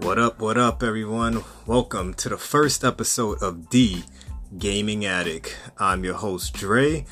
What up, what up, everyone? Welcome to the first episode of The Gaming Addict. I'm your host, Dre,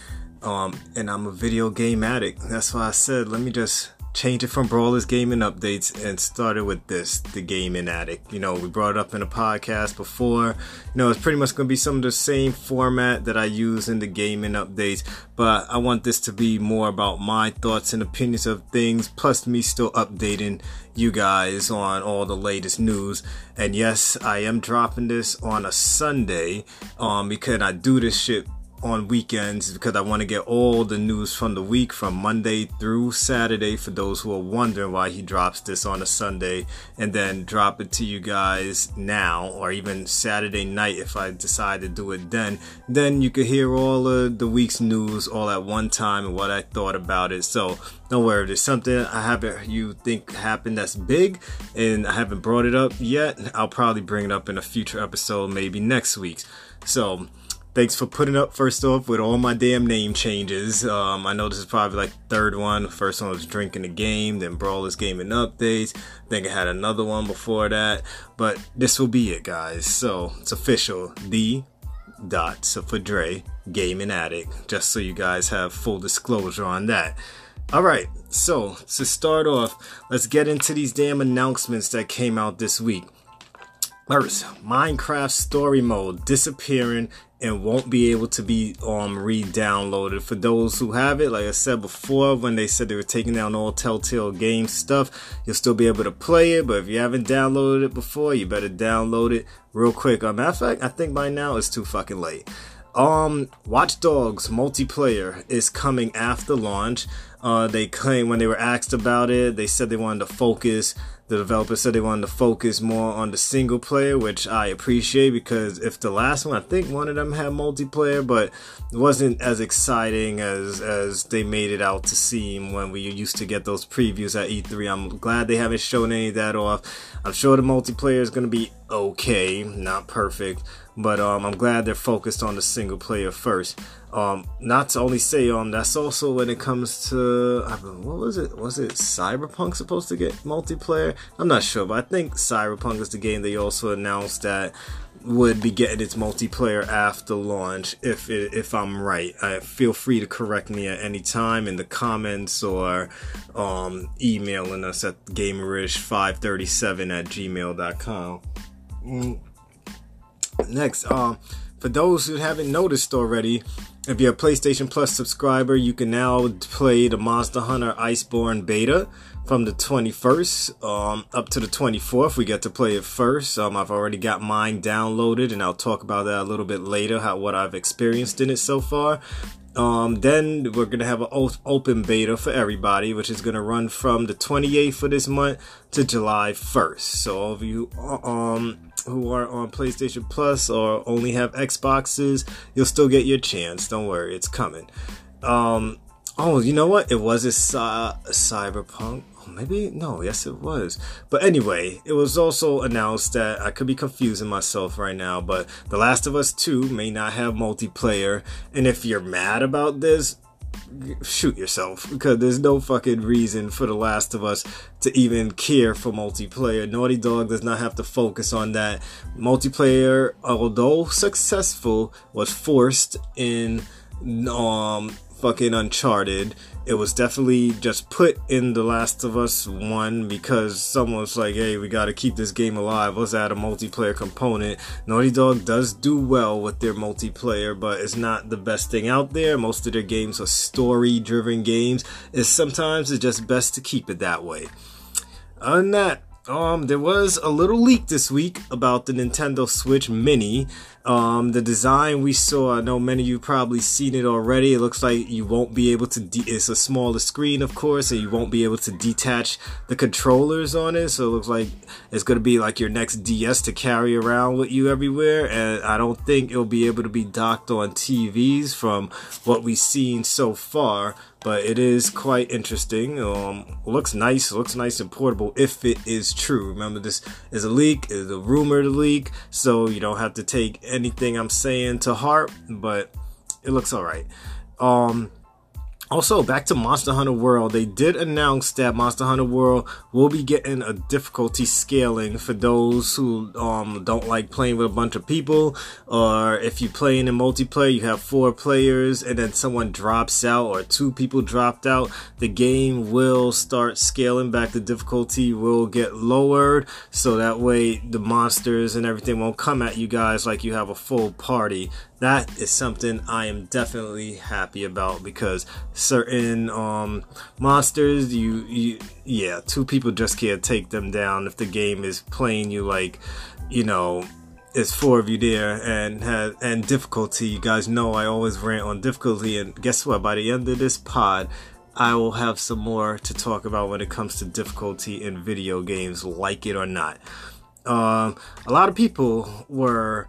um, and I'm a video game addict. That's why I said, let me just change it from Brawlers Gaming Updates and started with this, the Gaming Addict. You know, we brought it up in a podcast before. You know, it's pretty much going to be some of the same format that I use in the Gaming Updates, but I want this to be more about my thoughts and opinions of things, plus me still updating you guys on all the latest news. And yes, I am dropping this on a Sunday, um, because I do this shit on weekends because I want to get all the news from the week from Monday through Saturday for those who are wondering why he drops this on a Sunday and then drop it to you guys now or even Saturday night if I decide to do it then. Then you could hear all of the week's news all at one time and what I thought about it. So don't worry, if there's something I haven't you think happened that's big and I haven't brought it up yet, I'll probably bring it up in a future episode, maybe next week. So thanks for putting up first off with all my damn name changes. Um, I know this is probably like third one. First one was drinking the game, then Brawlers gaming updates. I think I had another one before that, but this will be it, guys. So it's official. The dot so for Dre gaming addict. Just so you guys have full disclosure on that. All right, so to start off, let's get into these damn announcements that came out this week. First, Minecraft Story Mode disappearing and won't be able to be um re-downloaded. For those who have it like i said before when they said they were taking down all telltale games stuff you'll still be able to play it but if you haven't downloaded it before you better download it real quick. Um matter of fact i think by now it's too fucking late. Um watch dogs multiplayer is coming after launch. Uh they claim when they were asked about it they said they wanted to focus the developer said they wanted to focus more on the single player, which I appreciate because if the last one, I think one of them had multiplayer, but it wasn't as exciting as as they made it out to seem when we used to get those previews at E3. I'm glad they haven't shown any of that off. I'm sure the multiplayer is going to be okay, not perfect, but um, I'm glad they're focused on the single player first. Um, not to only say um, that's also when it comes to what was it? Was it Cyberpunk supposed to get multiplayer? I'm not sure, but I think Cyberpunk is the game they also announced that would be getting its multiplayer after launch. If if I'm right, I feel free to correct me at any time in the comments or um, emailing us at gamerish537 at gmail.com. Mm. Next, um, for those who haven't noticed already, if you're a PlayStation Plus subscriber, you can now play the Monster Hunter Iceborne beta from the 21st um, up to the 24th. We get to play it first. Um, I've already got mine downloaded, and I'll talk about that a little bit later. How what I've experienced in it so far. Um, then we're gonna have an open beta for everybody, which is gonna run from the 28th of this month to July 1st. So all of you um who are on PlayStation Plus or only have Xboxes, you'll still get your chance. Don't worry, it's coming. Um, oh, you know what? It was a Cyberpunk. Oh, maybe no. Yes, it was. But anyway, it was also announced that I could be confusing myself right now. But The Last of Us Two may not have multiplayer, and if you're mad about this, shoot yourself because there's no fucking reason for The Last of Us to even care for multiplayer. Naughty Dog does not have to focus on that. Multiplayer, although successful, was forced in um fucking Uncharted. It was definitely just put in The Last of Us 1 because someone's like, hey, we gotta keep this game alive. Let's add a multiplayer component. Naughty Dog does do well with their multiplayer, but it's not the best thing out there. Most of their games are story driven games. It's sometimes it's just best to keep it that way. Than that, um, there was a little leak this week about the Nintendo Switch Mini. Um, the design we saw, I know many of you probably seen it already. It looks like you won't be able to, de- it's a smaller screen, of course, and you won't be able to detach the controllers on it. So it looks like it's going to be like your next DS to carry around with you everywhere. And I don't think it'll be able to be docked on TVs from what we've seen so far but it is quite interesting. Um, looks nice, looks nice and portable if it is true. Remember, this is a leak, is a rumored leak, so you don't have to take anything I'm saying to heart, but it looks alright. Um, also, back to Monster Hunter World, they did announce that Monster Hunter World will be getting a difficulty scaling for those who um, don't like playing with a bunch of people, or if you play in a multiplayer, you have four players and then someone drops out or two people dropped out, the game will start scaling back. The difficulty will get lowered so that way the monsters and everything won't come at you guys like you have a full party that is something I am definitely happy about because certain um, monsters, you, you, yeah, two people just can't take them down if the game is playing you like, you know, it's four of you there and has and difficulty. You guys know I always rant on difficulty, and guess what? By the end of this pod, I will have some more to talk about when it comes to difficulty in video games, like it or not. Um, a lot of people were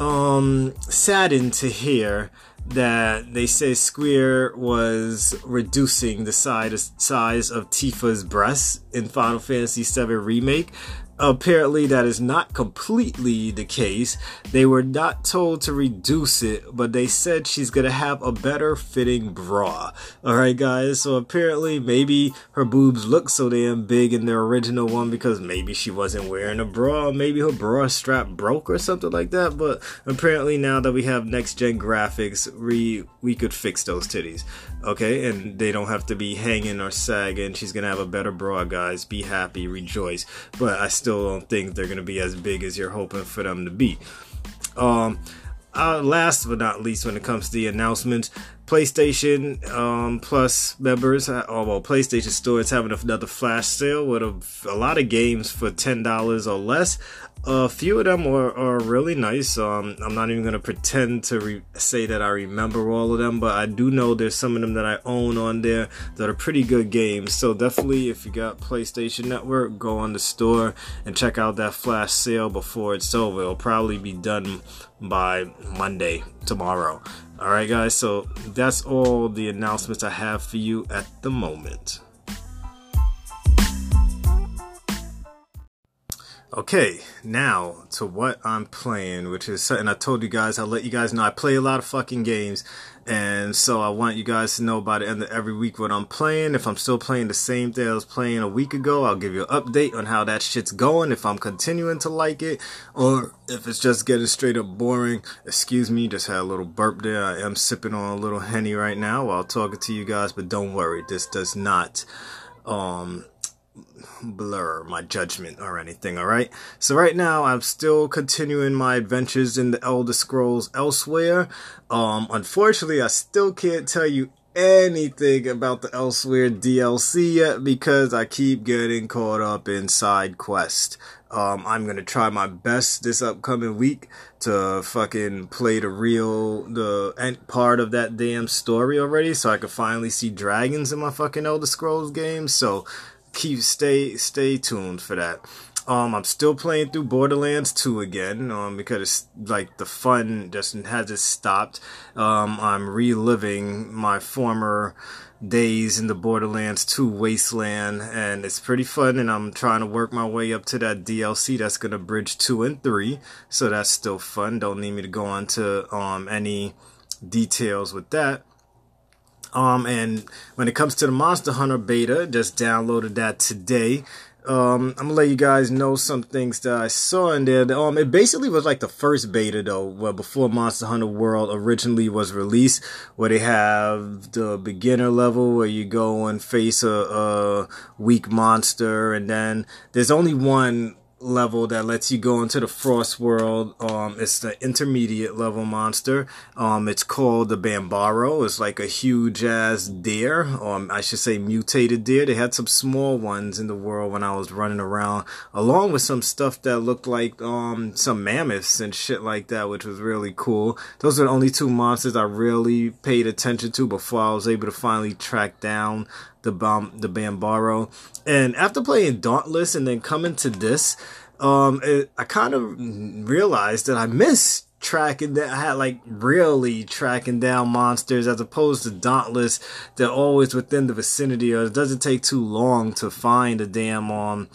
um, saddened to hear that they say Square was reducing the size size of Tifa's breasts in Final Fantasy VII Remake Apparently, that is not completely the case. They were not told to reduce it, but they said she's gonna have a better fitting bra. Alright, guys, so apparently, maybe her boobs look so damn big in the original one because maybe she wasn't wearing a bra, maybe her bra strap broke or something like that. But apparently, now that we have next gen graphics, we, we could fix those titties. Okay, and they don't have to be hanging or sagging. She's gonna have a better bra, guys. Be happy, rejoice. But I still don't think they're going to be as big as you're hoping for them to be. Um, uh, last but not least, when it comes to the announcements, PlayStation um, Plus members, uh, oh well, PlayStation Store is having another flash sale with a, a lot of games for ten dollars or less. A few of them are, are really nice. Um, I'm not even gonna pretend to re- say that I remember all of them, but I do know there's some of them that I own on there that are pretty good games. So definitely, if you got PlayStation Network, go on the store and check out that flash sale before it's over. It'll probably be done by Monday tomorrow. All right, guys. So that's all the announcements I have for you at the moment. Okay, now to what I'm playing, which is something I told you guys. I'll let you guys know I play a lot of fucking games, and so I want you guys to know by the end of every week what I'm playing. If I'm still playing the same thing I was playing a week ago, I'll give you an update on how that shit's going. If I'm continuing to like it, or if it's just getting straight up boring. Excuse me, just had a little burp there. I am sipping on a little henny right now while talking to you guys, but don't worry, this does not um blur my judgment or anything, alright? So right now I'm still continuing my adventures in the Elder Scrolls Elsweyr. Um unfortunately I still can't tell you anything about the Elsweyr DLC yet because I keep getting caught up in side quest. Um, I'm gonna try my best this upcoming week to fucking play the real the end part of that damn story already, so I can finally see dragons in my fucking Elder Scrolls game. So keep stay stay tuned for that. Um, I'm still playing through Borderlands 2 again, um, because it's like the fun just hasn't stopped. Um, I'm reliving my former days in the Borderlands 2 wasteland, and it's pretty fun. And I'm trying to work my way up to that DLC that's gonna bridge two and three, so that's still fun. Don't need me to go into um any details with that. Um, and when it comes to the Monster Hunter beta, just downloaded that today. Um, I'm gonna let you guys know some things that I saw in there. Um, it basically was like the first beta though, well before Monster Hunter World originally was released, where they have the beginner level where you go and face a, a weak monster, and then there's only one level that lets you go into the frost world um it's the intermediate level monster. Um it's called the Banbaro. It's like a huge ass deer um i should say mutated deer. They had some small ones in the world when i was running around along with some stuff that looked like um some mammoths and shit like that which was really cool. Those are the only two monsters i really paid attention to before i was able to finally track down the bomb the Banbaro. And after playing Dauntless and then coming to this, um, it, I kind of realized that I missed tracking that I had like really tracking down monsters as opposed to Dauntless. They're always within the vicinity, or it doesn't take too long to find a damn um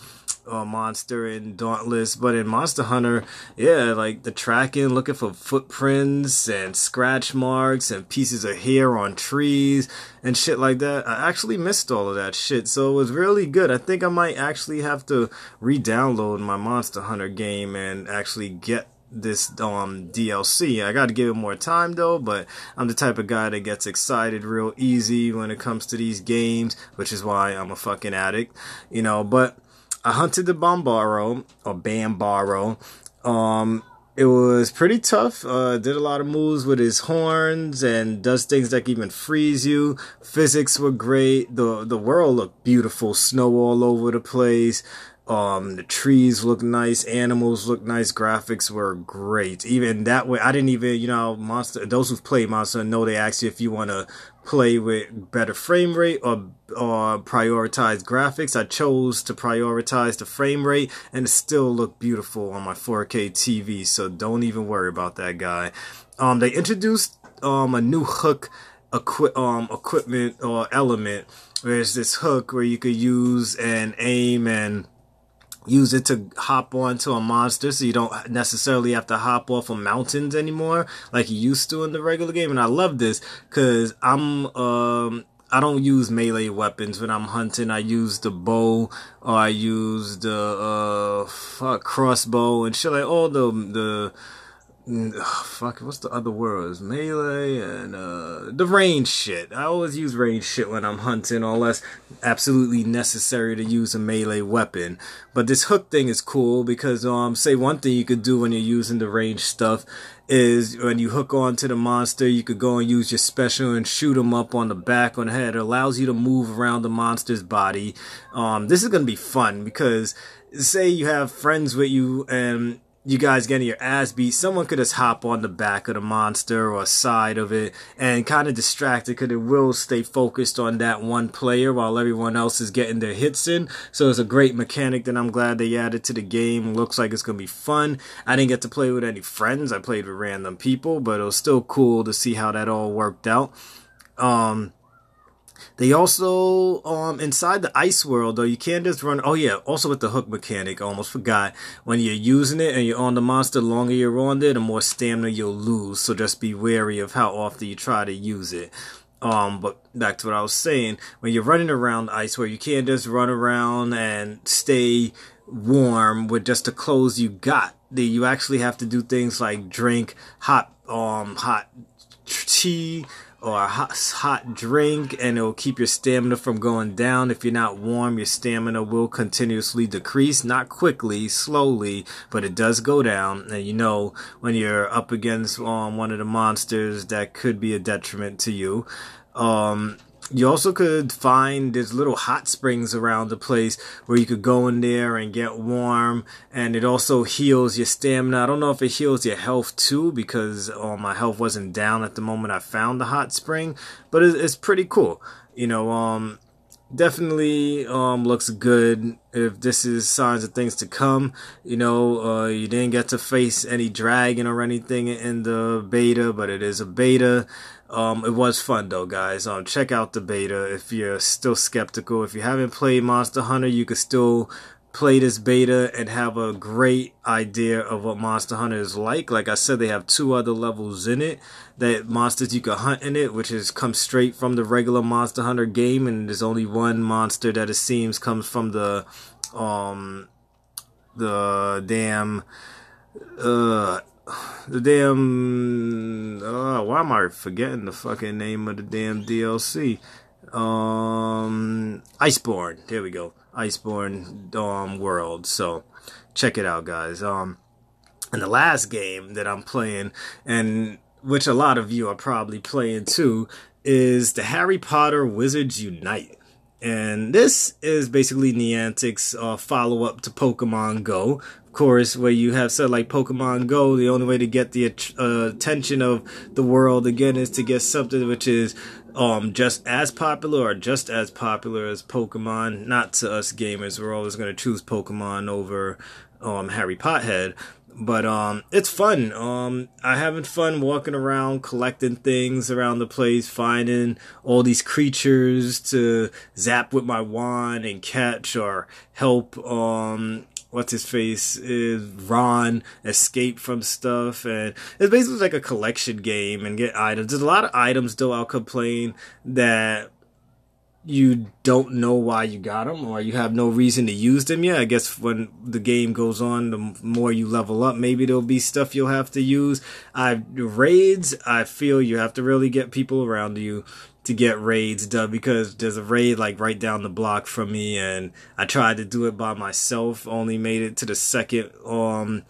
uh, monster in Dauntless, but in Monster Hunter, yeah, like the tracking, looking for footprints and scratch marks and pieces of hair on trees and shit like that. I actually missed all of that shit, so it was really good. I think I might actually have to re-download my Monster Hunter game and actually get this um DLC. I got to give it more time though, but I'm the type of guy that gets excited real easy when it comes to these games, which is why I'm a fucking addict, you know, but I hunted the Bombaro or Banbaro. Um it was pretty tough. Uh, did a lot of moves with his horns and does things that even freeze you. Physics were great. The the world looked beautiful. Snow all over the place. Um, the trees look nice, animals look nice, graphics were great. Even that way, I didn't even, you know, Monster, those who've played Monster know they ask you if you want to play with better frame rate or, or prioritize graphics. I chose to prioritize the frame rate and it still looked beautiful on my 4K TV, so don't even worry about that guy. Um, they introduced, um, a new hook equi- um, equipment or element. There's this hook where you could use and aim and use it to hop onto a monster so you don't necessarily have to hop off of mountains anymore like you used to in the regular game and I love this cuz I'm um I don't use melee weapons when I'm hunting. I use the bow or I use the uh fuck crossbow and shit like all the the oh, fuck, what's the other words? Melee and uh, the range shit. I always use range shit when I'm hunting, unless absolutely necessary to use a melee weapon. But this hook thing is cool because, um, say one thing you could do when you're using the range stuff is when you hook onto the monster, you could go and use your special and shoot them up on the back on the head. It allows you to move around the monster's body. Um, this is gonna be fun because say you have friends with you and you guys getting your ass beat, someone could just hop on the back of the monster or side of it and kind of distract it because it will stay focused on that one player while everyone else is getting their hits in. So it's a great mechanic that I'm glad they added to the game. Looks like it's going to be fun. I didn't get to play with any friends. I played with random people, but it was still cool to see how that all worked out. Um, they also, um, inside the ice world, though, you can't just run. Oh, yeah, also with the hook mechanic, almost forgot. When you're using it and you're on the monster, the longer you're on there, the more stamina you'll lose. So just be wary of how often you try to use it. Um, but back to what I was saying, when you're running around ice where you can't just run around and stay warm with just the clothes you got. You actually have to do things like drink hot, um, hot tea, or a hot, hot drink and it'll keep your stamina from going down. If you're not warm, your stamina will continuously decrease, not quickly, slowly, but it does go down. And you know, when you're up against um, one of the monsters, that could be a detriment to you. Um, you also could find there's little hot springs around the place where you could go in there and get warm and it also heals your stamina. I don't know if it heals your health too because uh, my health wasn't down at the moment i found the hot spring but it's, it's pretty cool. You know um definitely um looks good if this is signs of things to come you know uh you didn't get to face any dragon or anything in the beta but it is a beta um, it was fun though, guys. Um, check out the beta if you're still skeptical. If you haven't played Monster Hunter, you can still play this beta and have a great idea of what Monster Hunter is like. Like I said, they have two other levels in it that monsters you can hunt in it, which is come straight from the regular Monster Hunter game, and there's only one monster that it seems comes from the um the damn uh the damn uh, why am I forgetting the fucking name of the damn DLC? Um, Iceborne. There we go. Iceborne um world. So check it out, guys. Um, and the last game that I'm playing, and which a lot of you are probably playing too, is the Harry Potter Wizards Unite. And this is basically Niantic's uh, follow up to Pokemon Go, Of course, where you have said like Pokemon Go, the only way to get the uh, attention of the world again is to get something which is um just as popular or just as popular as Pokemon. Not to us gamers, we're always going to choose Pokemon over um Harry Pothead. but um, it's fun. Um, I having fun walking around, collecting things around the place, finding all these creatures to zap with my wand and catch or help. Um, what's his face is Ron escape from stuff, and it's basically like a collection game and get items. There's a lot of items though. I'll complain that you don't know why you got them or you have no reason to use them yet. I guess when the game goes on, the more you level up, maybe there'll be stuff you'll have to use. I raids, I feel you have to really get people around you to get raids done because there's a raid like right down the block from me and I tried to do it by myself, only made it to the second um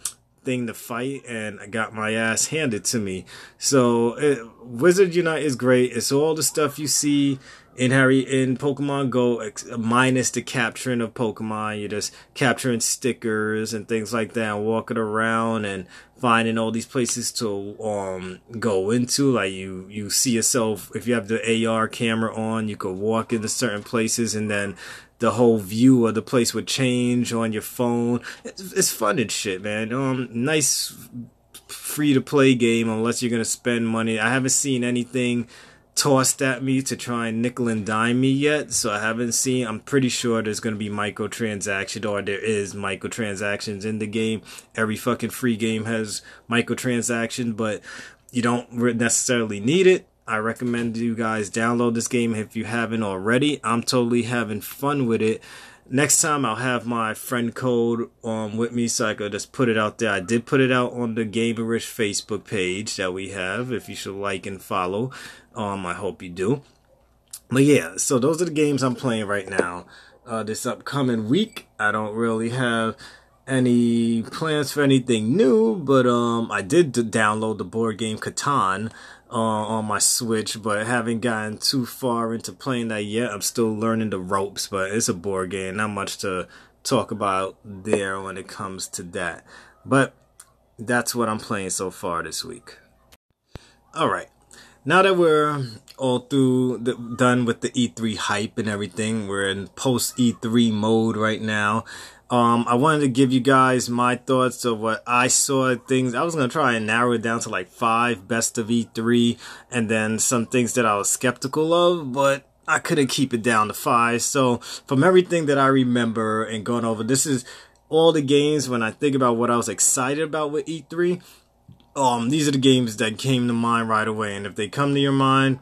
thing to fight and I got my ass handed to me. So it, Wizard Unite is great. It's all the stuff you see in Harry in Pokemon Go, minus the capturing of Pokemon, you're just capturing stickers and things like that, and walking around and finding all these places to um go into. Like you, you see yourself if you have the AR camera on, you could walk into certain places, and then the whole view of the place would change on your phone. It's, it's fun and shit, man. Um, nice free to play game unless you're gonna spend money. I haven't seen anything tossed at me to try and nickel and dime me yet, so I haven't seen. I'm pretty sure there's gonna be microtransaction or there is microtransactions in the game. Every fucking free game has microtransaction, but you don't necessarily need it. I recommend you guys download this game if you haven't already. I'm totally having fun with it next time I'll have my friend code um with me so I could just put it out there. I did put it out on the Gamerish Facebook page that we have. If you should like and follow, um, I hope you do. But yeah, so those are the games I'm playing right now. Uh, this upcoming week, I don't really have any plans for anything new, but um, I did download the board game Catan uh, on my Switch, but haven't gotten too far into playing that yet. I'm still learning the ropes, but it's a board game. Not much to talk about there when it comes to that. But that's what I'm playing so far this week. All right. Now that we're all through the, done with the E3 hype and everything, we're in post E3 mode right now. Um, I wanted to give you guys my thoughts of what I saw things. I was gonna try and narrow it down to like five best of E3, and then some things that I was skeptical of, but I couldn't keep it down to five. So from everything that I remember and going over, this is all the games when I think about what I was excited about with E3. Um, these are the games that came to mind right away, and if they come to your mind,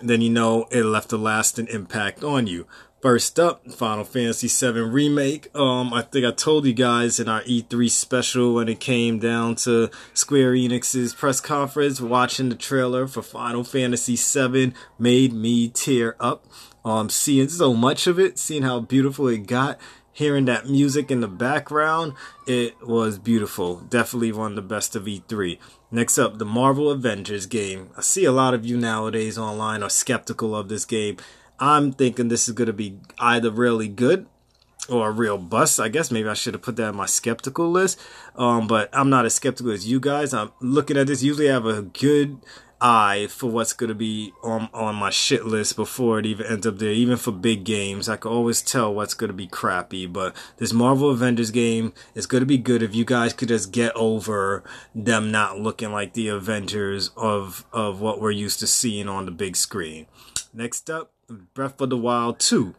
then you know it left a lasting impact on you. First up, Final Fantasy VII Remake. Um, I think I told you guys in our E3 special when it came down to Square Enix's press conference, watching the trailer for Final Fantasy VII made me tear up. Um, seeing so much of it, seeing how beautiful it got, hearing that music in the background, it was beautiful. Definitely one of the best of E3. Next up, the Marvel Avengers game. I see a lot of you nowadays online are skeptical of this game. I'm thinking this is going to be either really good or a real bust. I guess maybe I should have put that on my skeptical list. Um, but I'm not as skeptical as you guys. I'm looking at this. Usually I have a good eye for what's going to be on, on my shit list before it even ends up there. Even for big games, I can always tell what's going to be crappy. But this Marvel Avengers game is going to be good if you guys could just get over them not looking like the Avengers of, of what we're used to seeing on the big screen. Next up, Breath of the Wild 2.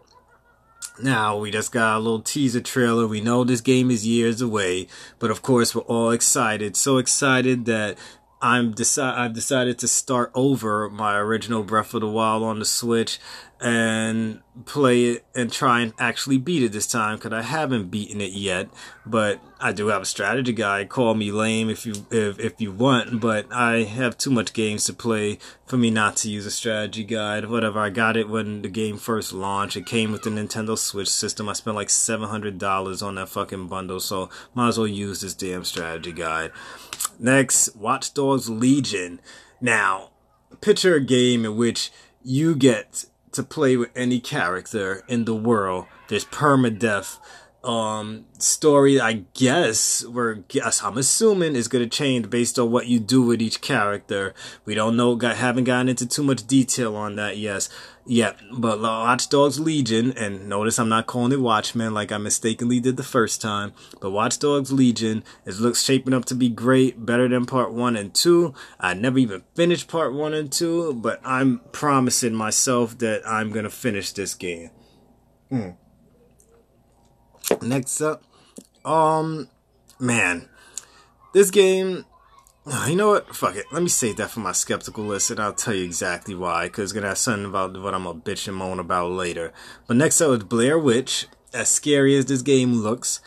Now, we just got a little teaser trailer. We know this game is years away, but of course, we're all excited. So excited that I'm deci- I've decided to start over my original Breath of the Wild on the Switch and play it and try and actually beat it this time because I haven't beaten it yet. But I do have a strategy guide. Call me lame if you if if you want, but I have too much games to play for me not to use a strategy guide. Whatever. I got it when the game first launched. It came with the Nintendo Switch system. I spent like seven hundred dollars on that fucking bundle, so might as well use this damn strategy guide. Next, Watch Dogs Legion. Now, picture a game in which you get to play with any character in the world. There's permadeath um story i guess we're guess i'm assuming is going to change based on what you do with each character. We don't know got haven't gotten into too much detail on that yes yet but watch dogs legion and notice i'm not calling it watchmen like i mistakenly did the first time but watch dogs legion is looks shaping up to be great better than part one and two. I never even finished part one and two but i'm promising myself that i'm going to finish this game. Mm. Next up, um, man, this game. You know what? Fuck it. Let me save that for my skeptical list, and I'll tell you exactly why. Cause it's gonna have something about what I'm a bitch and moan about later. But next up is Blair Witch. As scary as this game looks,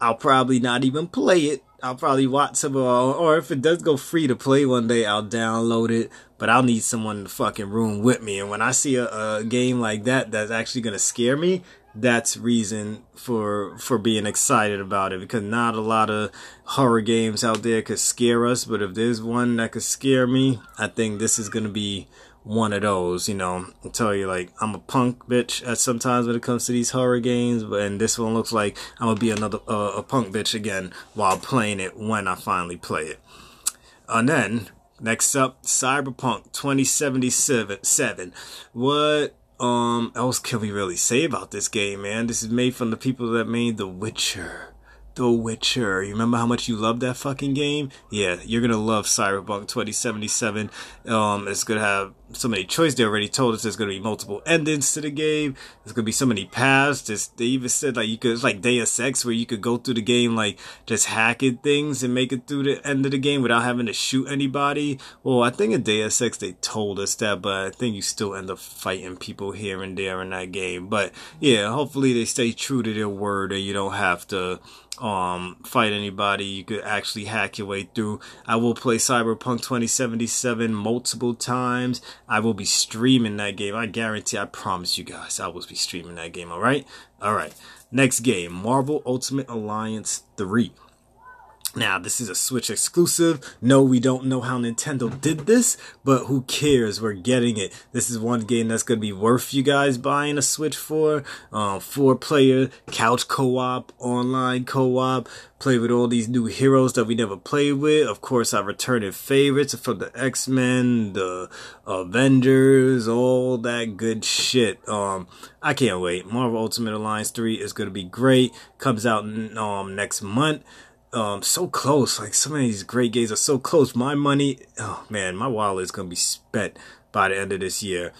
I'll probably not even play it. I'll probably watch some, or, or if it does go free to play one day, I'll download it. But I'll need someone in the fucking room with me. And when I see a, a game like that that's actually gonna scare me, that's reason for for being excited about it because not a lot of horror games out there could scare us but if there's one that could scare me i think this is gonna be one of those you know. I'll tell you like i'm a punk bitch at sometimes when it comes to these horror games but and this one looks like i'm gonna be another uh, a punk bitch again while playing it when i finally play it. And then next up cyberpunk 2077 what um else can we really say about this game, man? This is made from the people that made The Witcher. The Witcher. You remember how much you loved that fucking game? Yeah, you're gonna love Cyberpunk 2077. Um, it's gonna have so many choices. They already told us there's gonna be multiple endings to the game. There's gonna be so many paths. They even said like you could it's like Deus Ex where you could go through the game like just hacking things and make it through the end of the game without having to shoot anybody. Well, I think in Deus Ex they told us that, but I think you still end up fighting people here and there in that game. But yeah, hopefully they stay true to their word and you don't have to um, fight anybody. You could actually hack your way through. I will play Cyberpunk 2077 multiple times. I will be streaming that game. I guarantee, I promise you guys, I will be streaming that game. All right? All right. Next game Marvel Ultimate Alliance 3. Now, this is a Switch exclusive. No, we don't know how Nintendo did this, but who cares? We're getting it. This is one game that's going to be worth you guys buying a Switch for. Um, four player, couch co op, online co op, play with all these new heroes that we never played with. Of course, our returning favorites from the X Men, the Avengers, all that good shit. Um, I can't wait. Marvel Ultimate Alliance 3 is going to be great. Comes out um, next month um so close. Like some of these great games are so close. My money, oh man, my wallet is gonna be spent by the end of this year.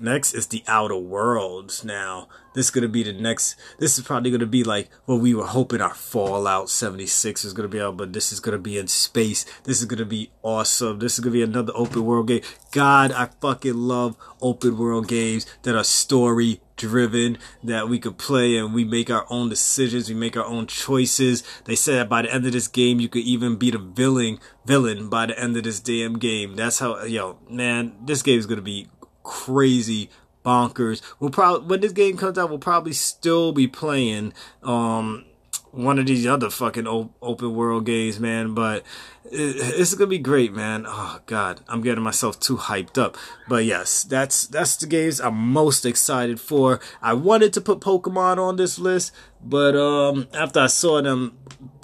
Next is the Outer Worlds. Now, this is gonna be the next. This is probably gonna be like what we were hoping our Fallout 76 is gonna be out, but this is gonna be in space. This is gonna be awesome. This is gonna be another open world game. God, I fucking love open world games that are story driven that we could play and we make our own decisions, we make our own choices. They said that by the end of this game, you could even beat a villain villain by the end of this damn game. That's how yo man, this game is gonna be crazy bonkers. We'll probably when this game comes out, we'll probably still be playing um one of these other fucking open world games, man. But it's gonna be great, man. Oh god, I'm getting myself too hyped up. But yes, that's that's the games I'm most excited for. I wanted to put Pokemon on this list, but um, after I saw them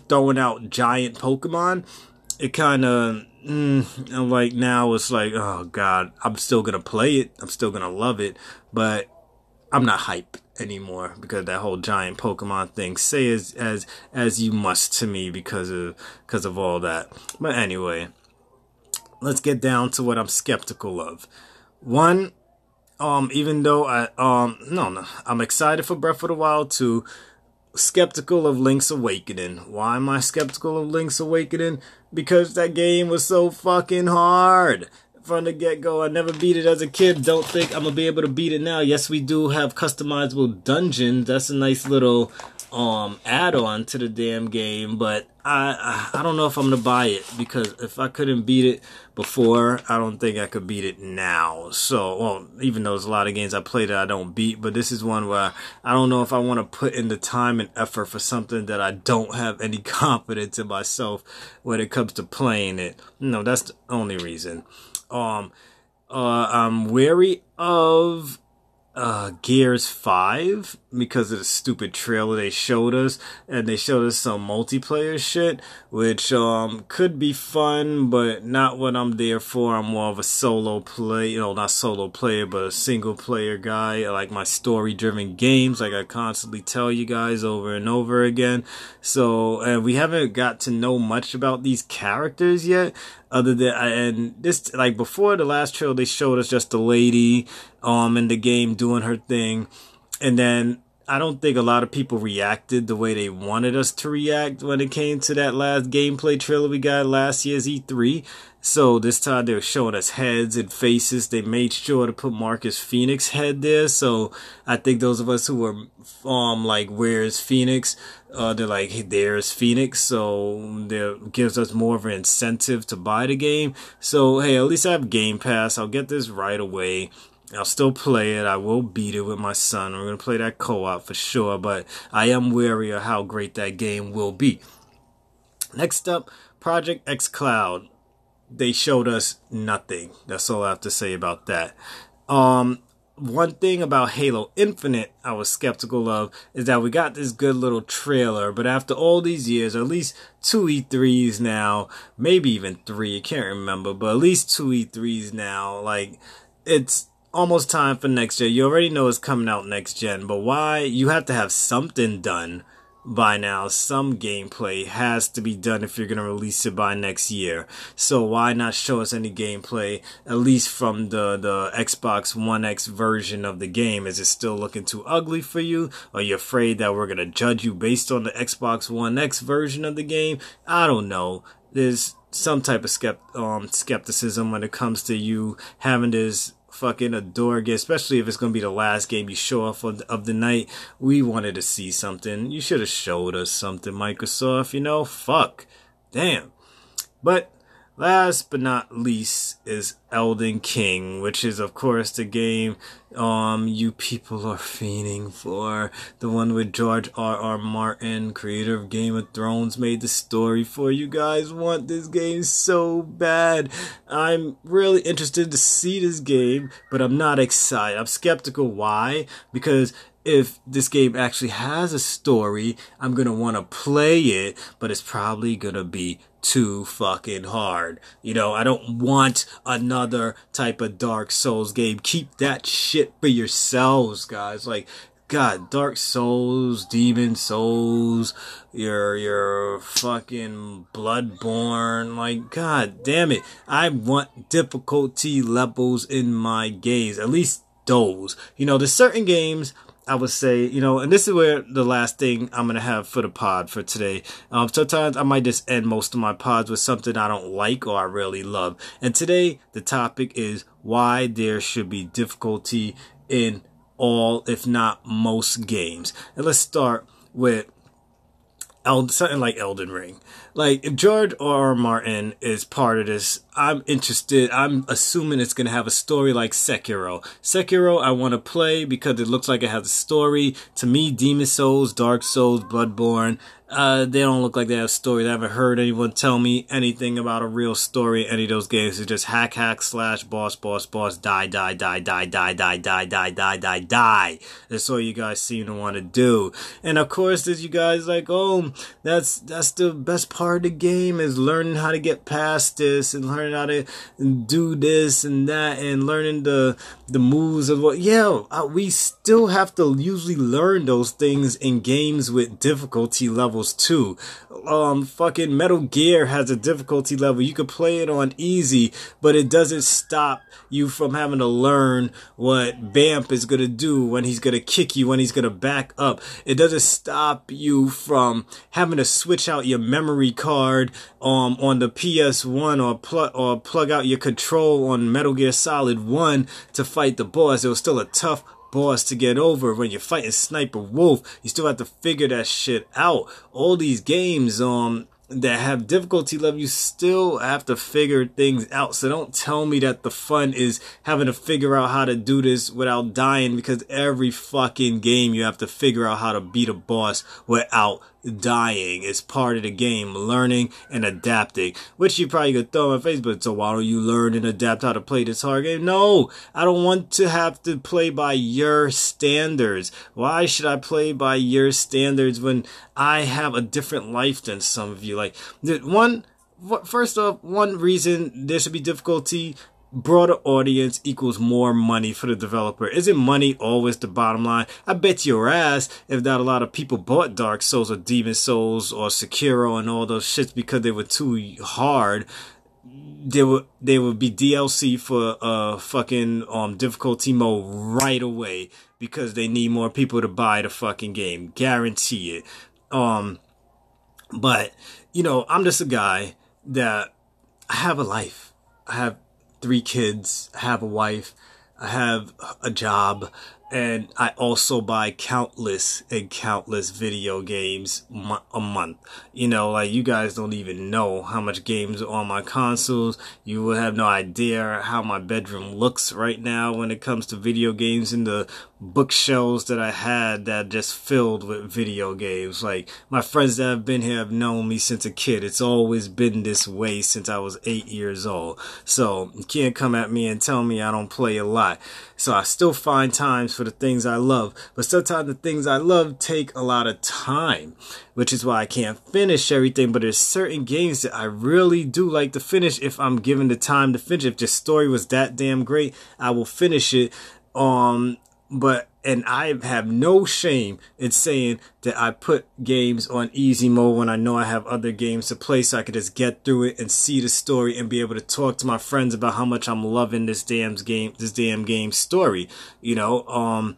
throwing out giant Pokemon, it kind of mm, like now it's like oh god, I'm still gonna play it. I'm still gonna love it, but I'm not hype anymore because that whole giant Pokemon thing. Say as as as you must to me because of because of all that. But anyway, let's get down to what I'm skeptical of. One, um, even though I um no no I'm excited for Breath of the Wild 2, skeptical of Link's Awakening. Why am I skeptical of Link's Awakening? Because that game was so fucking hard from the get go. I never beat it as a kid. Don't think I'm gonna be able to beat it now. Yes, we do have customizable dungeons. That's a nice little um add-on to the damn game, but I, I I don't know if I'm gonna buy it because if I couldn't beat it before, I don't think I could beat it now. So, well, even though there's a lot of games I play that I don't beat, but this is one where I don't know if I want to put in the time and effort for something that I don't have any confidence in myself when it comes to playing it. No, that's the only reason. Um, uh, I'm wary of uh, Gears 5 because of the stupid trailer they showed us and they showed us some multiplayer shit which um could be fun but not what I'm there for. I'm more of a solo play, you know, not solo player but a single player guy. I like my story driven games like I constantly tell you guys over and over again. So, and we haven't got to know much about these characters yet other than and this like before the last trailer they showed us just the lady um in the game doing her thing and then I don't think a lot of people reacted the way they wanted us to react when it came to that last gameplay trailer we got last year's E3. So this time they were showing us heads and faces. They made sure to put Marcus Phoenix head there. So I think those of us who were um like where's Phoenix, uh they're like hey, there's Phoenix. So that gives us more of an incentive to buy the game. So hey, at least I have Game Pass. I'll get this right away. I'll still play it. I will beat it with my son. We're to play that co op for sure, but I am wary of how great that game will be. Next up, Project xCloud. They showed us nothing. That's all I have to say about that. Um, one thing about Halo Infinite I was skeptical of is that we got this good little trailer, but after all these years, at least two E3s now, maybe even three, I can't remember, but at least two E3s now, like, it's almost time for next year. You already know it's coming out next gen, but why? You have to have something done by now. Some gameplay has to be done if you're going to release it by next year. So why not show us any gameplay, at least from the, the Xbox One X version of the game? Is it still looking too ugly for you? Are you afraid that we're going to judge you based on the Xbox One X version of the game? I don't know. There's some type of skept- um, skepticism when it comes to you having this fucking adore game, especially if it's gonna be the last game you show off of, of the night. We wanted to see something. You should have showed us something, Microsoft. You know, fuck, damn. But Last but not least is Elden Ring, which is of course the game um you people are fiending for. The one with George R. R. Martin, creator of Game of Thrones, made the story for. You guys want this game so bad. I'm really interested to see this game, but I'm not excited. I'm skeptical. Why? Because if this game actually has a story, I'm gonna want to play it, but it's probably gonna be too fucking hard. You know, I don't want another type of Dark Souls game. Keep that shit for yourselves, guys. Like, God, Dark Souls, Demon Souls, your your fucking Bloodborne, like God damn it. I want difficulty levels in my games. At least those. You know, there's certain games I would say, you know, and this is where the last thing I'm gonna have for the pod for today. Um, sometimes I might just end most of my pods with something I don't like or I really love. And today the topic is why there should be difficulty in all, if not most games. And let's start with El- something like Elden Ring. Like George R. R. Martin is part of this, I'm interested. I'm assuming it's gonna have a story like Sekiro. Sekiro, I want to play because it looks like it has a story. To me, Demon Souls, Dark Souls, Bloodborne, uh, they don't look like they have stories. I haven't heard anyone tell me anything about a real story in any of those games. It's just hack, hack, slash, boss, boss, boss, die, die, die, die, die, die, die, die, die, die, die. That's all you guys seem to want to do. And of course, as you guys like, oh, that's that's the best part of the game is learning how to get past this and learning how to do this and that and learning the the moves of what. Yeah, we still have to usually learn those things in games with difficulty level levels too. Um, fucking Metal Gear has a difficulty level. You could play it on easy, but it doesn't stop you from having to learn what Vamp is gonna do when he's gonna kick you, when he's gonna back up. It doesn't stop you from having to switch out your memory card um on the PS1 or or plug out your control on Metal Gear Solid 1 to fight the boss. It was still a tough boss to get over. When you're fighting Sniper Wolf, you still have to figure that shit out. All these games, um, that have difficulty level, you still have to figure things out. So don't tell me that the fun is having to figure out how to do this without dying because every fucking game you have to figure out how to beat a boss without dying. It's part of the game, learning and adapting. Which you probably could throw in my face, but so why don't you learn and adapt how to play this hard game? No, I don't want to have to play by your standards. Why should I play by your standards when I have a different life than some of you? Like, one, first off, one reason there should be difficulty broader audience equals more money for the developer. Isn't money always the bottom line? I bet your ass if not a lot of people bought Dark Souls or Demon Souls or Sekiro and all those shits because they were too hard. There would there would be DLC for uh fucking um difficulty mode right away because they need more people to buy the fucking game. Guarantee it. Um but you know, I'm just a guy that I have a life. I have three kids, have a wife, I have a job, and I also buy countless and countless video games a month. You know, like you guys don't even know how much games are on my consoles. You will have no idea how my bedroom looks right now when it comes to video games and the bookshelves that I had that just filled with video games. Like my friends that have been here have known me since a kid. It's always been this way since I was eight years old. So you can't come at me and tell me I don't play a lot. So I still find times for the things I love, but sometimes the things I love take a lot of time, which is why I can't finish everything. But there's certain games that I really do like to finish if I'm given the time to finish. If the story was that damn great, I will finish it. Um, but and I have no shame in saying that I put games on easy mode when I know I have other games to play so I could just get through it and see the story and be able to talk to my friends about how much I'm loving this damn game this damn game story. You know, um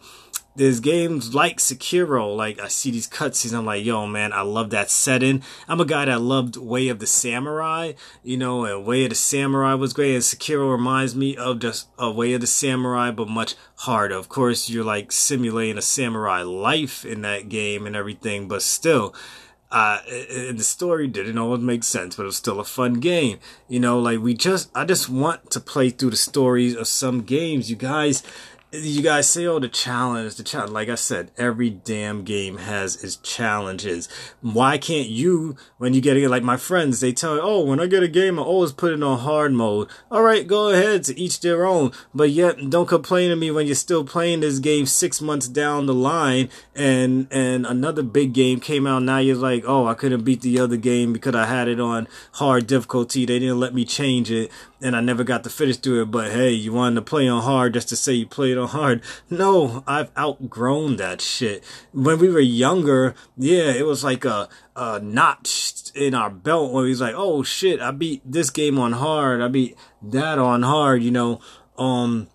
there's games like Sekiro, like I see these cutscenes, I'm like, yo, man, I love that setting. I'm a guy that loved Way of the Samurai, you know, and Way of the Samurai was great, and Sekiro reminds me of just a Way of the Samurai, but much harder. Of course, you're like simulating a samurai life in that game and everything, but still, uh, and the story didn't always make sense, but it was still a fun game. You know, like we just, I just want to play through the stories of some games. You guys, you guys say, oh, the challenge, the challenge. Like I said, every damn game has its challenges. Why can't you, when you get it, like my friends, they tell me, oh, when I get a game, I always put it on hard mode. All right, go ahead, to each their own. But yet, don't complain to me when you're still playing this game six months down the line and, and another big game came out. Now you're like, oh, I couldn't beat the other game because I had it on hard difficulty. They didn't let me change it and I never got to finish through it. But hey, you wanted to play on hard just to say you played on hard. No, I've outgrown that shit. When we were younger, yeah, it was like a, a notch in our belt where he's like, oh shit, I beat this game on hard. I beat that on hard, you know, um,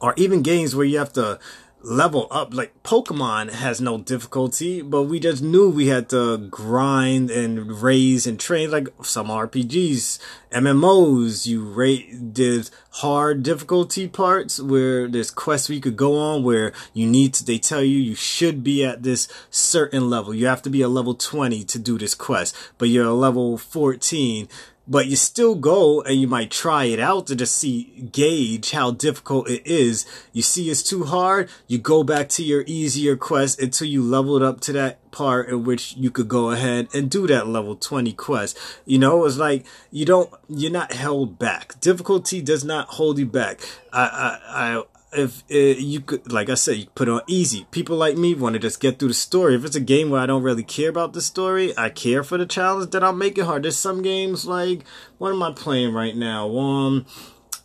or even games where you have to, level up. Like Pokemon has no difficulty, but we just knew we had to grind and raise and train. Like some RPGs, MMOs, you rate did hard difficulty parts where there's quests we could go on where you need to. They tell you you should be at this certain level. You have to be a level 20 to do this quest, but you're a level 14 but you still go and you might try it out to just see gauge how difficult it is. You see it's too hard you go back to your easier quest until you leveled up to that part in which you could go ahead and do that level 20 quest. You know it's like you don't you're not held back. Difficulty does not hold you back. I i, I if it, you could, like I said, you put on easy. People like me want to just get through the story. If it's a game where I don't really care about the story, I care for the challenge, then I'll make it hard. There's some games like, what am I playing right now? Um,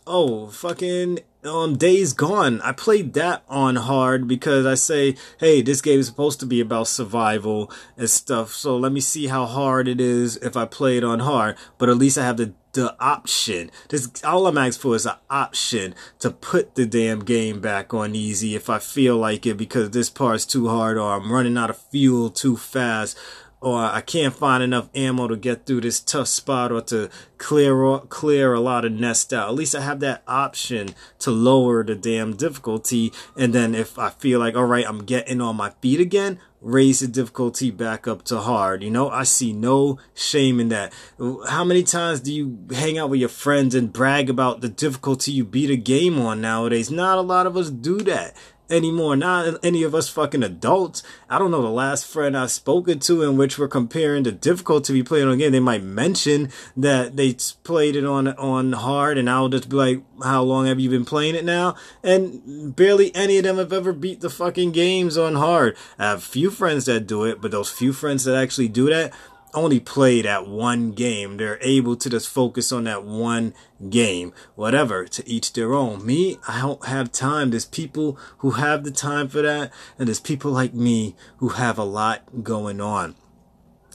oh, fucking um Days Gone. I played that on hard because I say, hey, this game is supposed to be about survival and stuff. So let me see how hard it is if I play it on hard. But at least I have the the option. This all I'm asking for is an option to put the damn game back on easy if I feel like it because this part's too hard or I'm running out of fuel too fast or I can't find enough ammo to get through this tough spot or to clear clear a lot of nests out. At least I have that option to lower the damn difficulty. And then if I feel like, all right, I'm getting on my feet again, raise the difficulty back up to hard. You know, I see no shame in that. How many times do you hang out with your friends and brag about the difficulty you beat a game on nowadays? Not a lot of us do that anymore. Not any of us fucking adults. I don't know the last friend I've spoken to in which we're comparing the difficulty we played on a game. They might mention that they played it on on hard, and I'll just be like, "How long have you been playing it now?" And barely any of them have ever beat the fucking games on hard. I have few friends that do it, but those few friends that actually do that only play that one game. They're able to just focus on that one game. Whatever, to each their own. Me, I don't have time. There's people who have the time for that, and there's people like me who have a lot going on.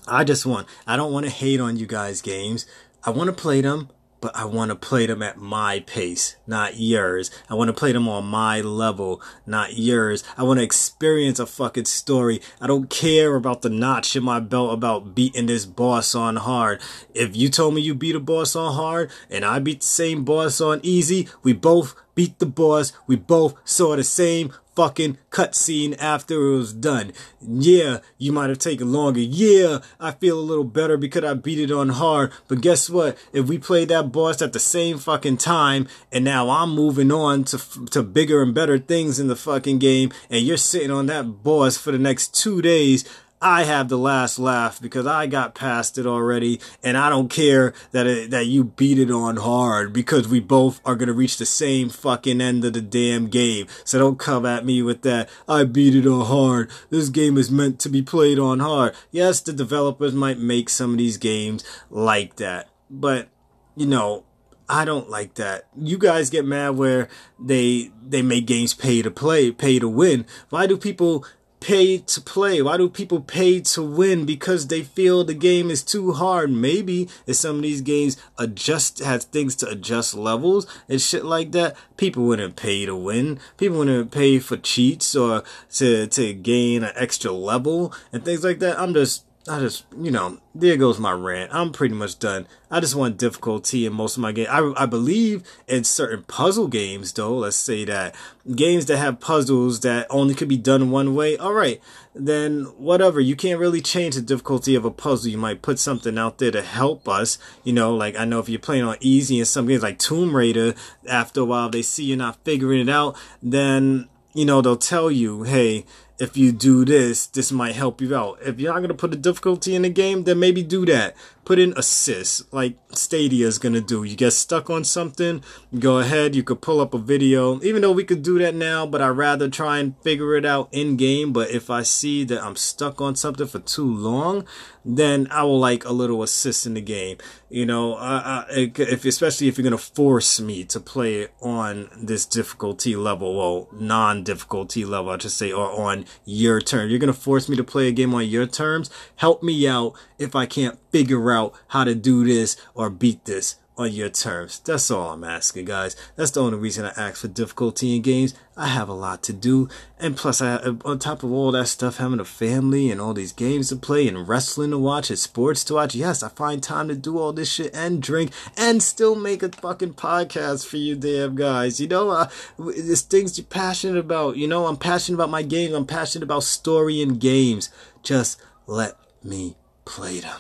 I just want, I don't want to hate on you guys' games. I want to play them but I want to play them at my pace, not yours. I want to play them on my level, not yours. I want to experience a fucking story. I don't care about the notch in my belt about beating this boss on hard. If you told me you beat a boss on hard and I beat the same boss on easy, we both beat the boss. We both saw the same fucking cutscene after it was done. Yeah, you might have taken longer. Yeah, I feel a little better because I beat it on hard. But guess what? If we played that boss at the same fucking time, and now I'm moving on to to bigger and better things in the fucking game, and you're sitting on that boss for the next two days, I have the last laugh because I got past it already, and I don't care that it, that you beat it on hard because we both are gonna reach the same fucking end of the damn game. So don't come at me with that. I beat it on hard. This game is meant to be played on hard. Yes, the developers might make some of these games like that, but you know. I don't like that. You guys get mad where they they make games pay to play, pay to win. Why do people pay to play? Why do people pay to win? Because they feel the game is too hard. Maybe if some of these games adjust has things to adjust levels and shit like that, people wouldn't pay to win. People wouldn't pay for cheats or to to gain an extra level and things like that. I'm just I just, you know, there goes my rant. I'm pretty much done. I just want difficulty in most of my games. I, I believe in certain puzzle games, though. Let's say that games that have puzzles that only could be done one way. All right, then whatever. You can't really change the difficulty of a puzzle. You might put something out there to help us. You know, like I know if you're playing on easy in some games like Tomb Raider, after a while they see you're not figuring it out, then you know they'll tell you, hey if you do this, this might help you out. If you're not going to put a difficulty in the game, then maybe do that. Put in assists, like Stadia is going to do. You get stuck on something, go ahead, you could pull up a video. Even though we could do that now, but I'd rather try and figure it out in game. But if I see that I'm stuck on something for too long, then I will like a little assist in the game. You know, uh, if especially if you're gonna force me to play on this difficulty level, well, non-difficulty level, I should say, or on your terms. You're gonna force me to play a game on your terms. Help me out if I can't figure out how to do this or beat this on your terms. That's all I'm asking, guys. That's the only reason I ask for difficulty in games. I have a lot to do, and plus, I on top of all that stuff, having a family and all these games to play and wrestling to watch and sports to watch. Yes, I find time to do all this shit and drink and still make a fucking podcast for you, damn guys. You know, uh, there's things you're passionate about. You know, I'm passionate about my games. I'm passionate about story and games. Just let me play them.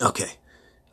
Okay.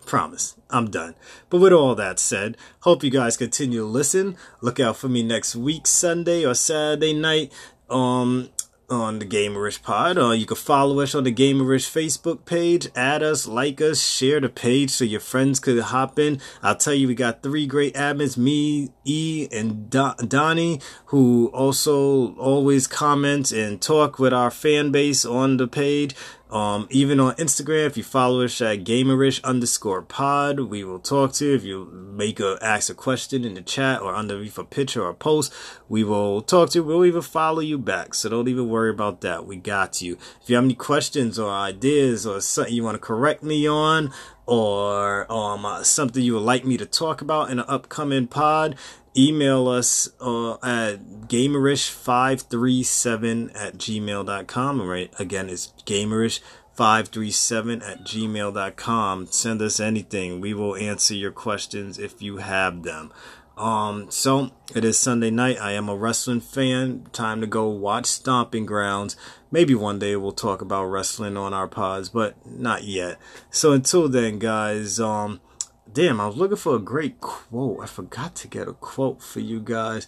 Promise, I'm done. But with all that said, hope you guys continue to listen. Look out for me next week, Sunday or Saturday night. Um, on the Gamerish Pod. Uh, you can follow us on the Gamerish Facebook page. Add us, like us, share the page so your friends could hop in. I'll tell you, we got three great admins, me, E, and Donnie, who also always comment and talk with our fan base on the page. Um, even on Instagram, if you follow us at gamerish underscore pod, we will talk to you. If you make a ask a question in the chat or underneath a picture or a post, we will talk to you. We'll even follow you back. So don't even worry about that. We got you. If you have any questions or ideas or something you want to correct me on, or um, uh, something you would like me to talk about in an upcoming pod, email us uh, at gamerish537 at gmail.com. Right, again, it's gamerish537 at gmail.com. Send us anything. We will answer your questions if you have them. Um, so it is Sunday night. I am a wrestling fan. Time to go watch Stomping Grounds. Maybe one day we'll talk about wrestling on our pods, but not yet. So until then, guys, um, damn, I was looking for a great quote. I forgot to get a quote for you guys.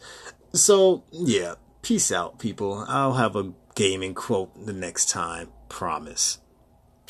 So, yeah, Peace out, people. I'll have a gaming quote the next time. Promise.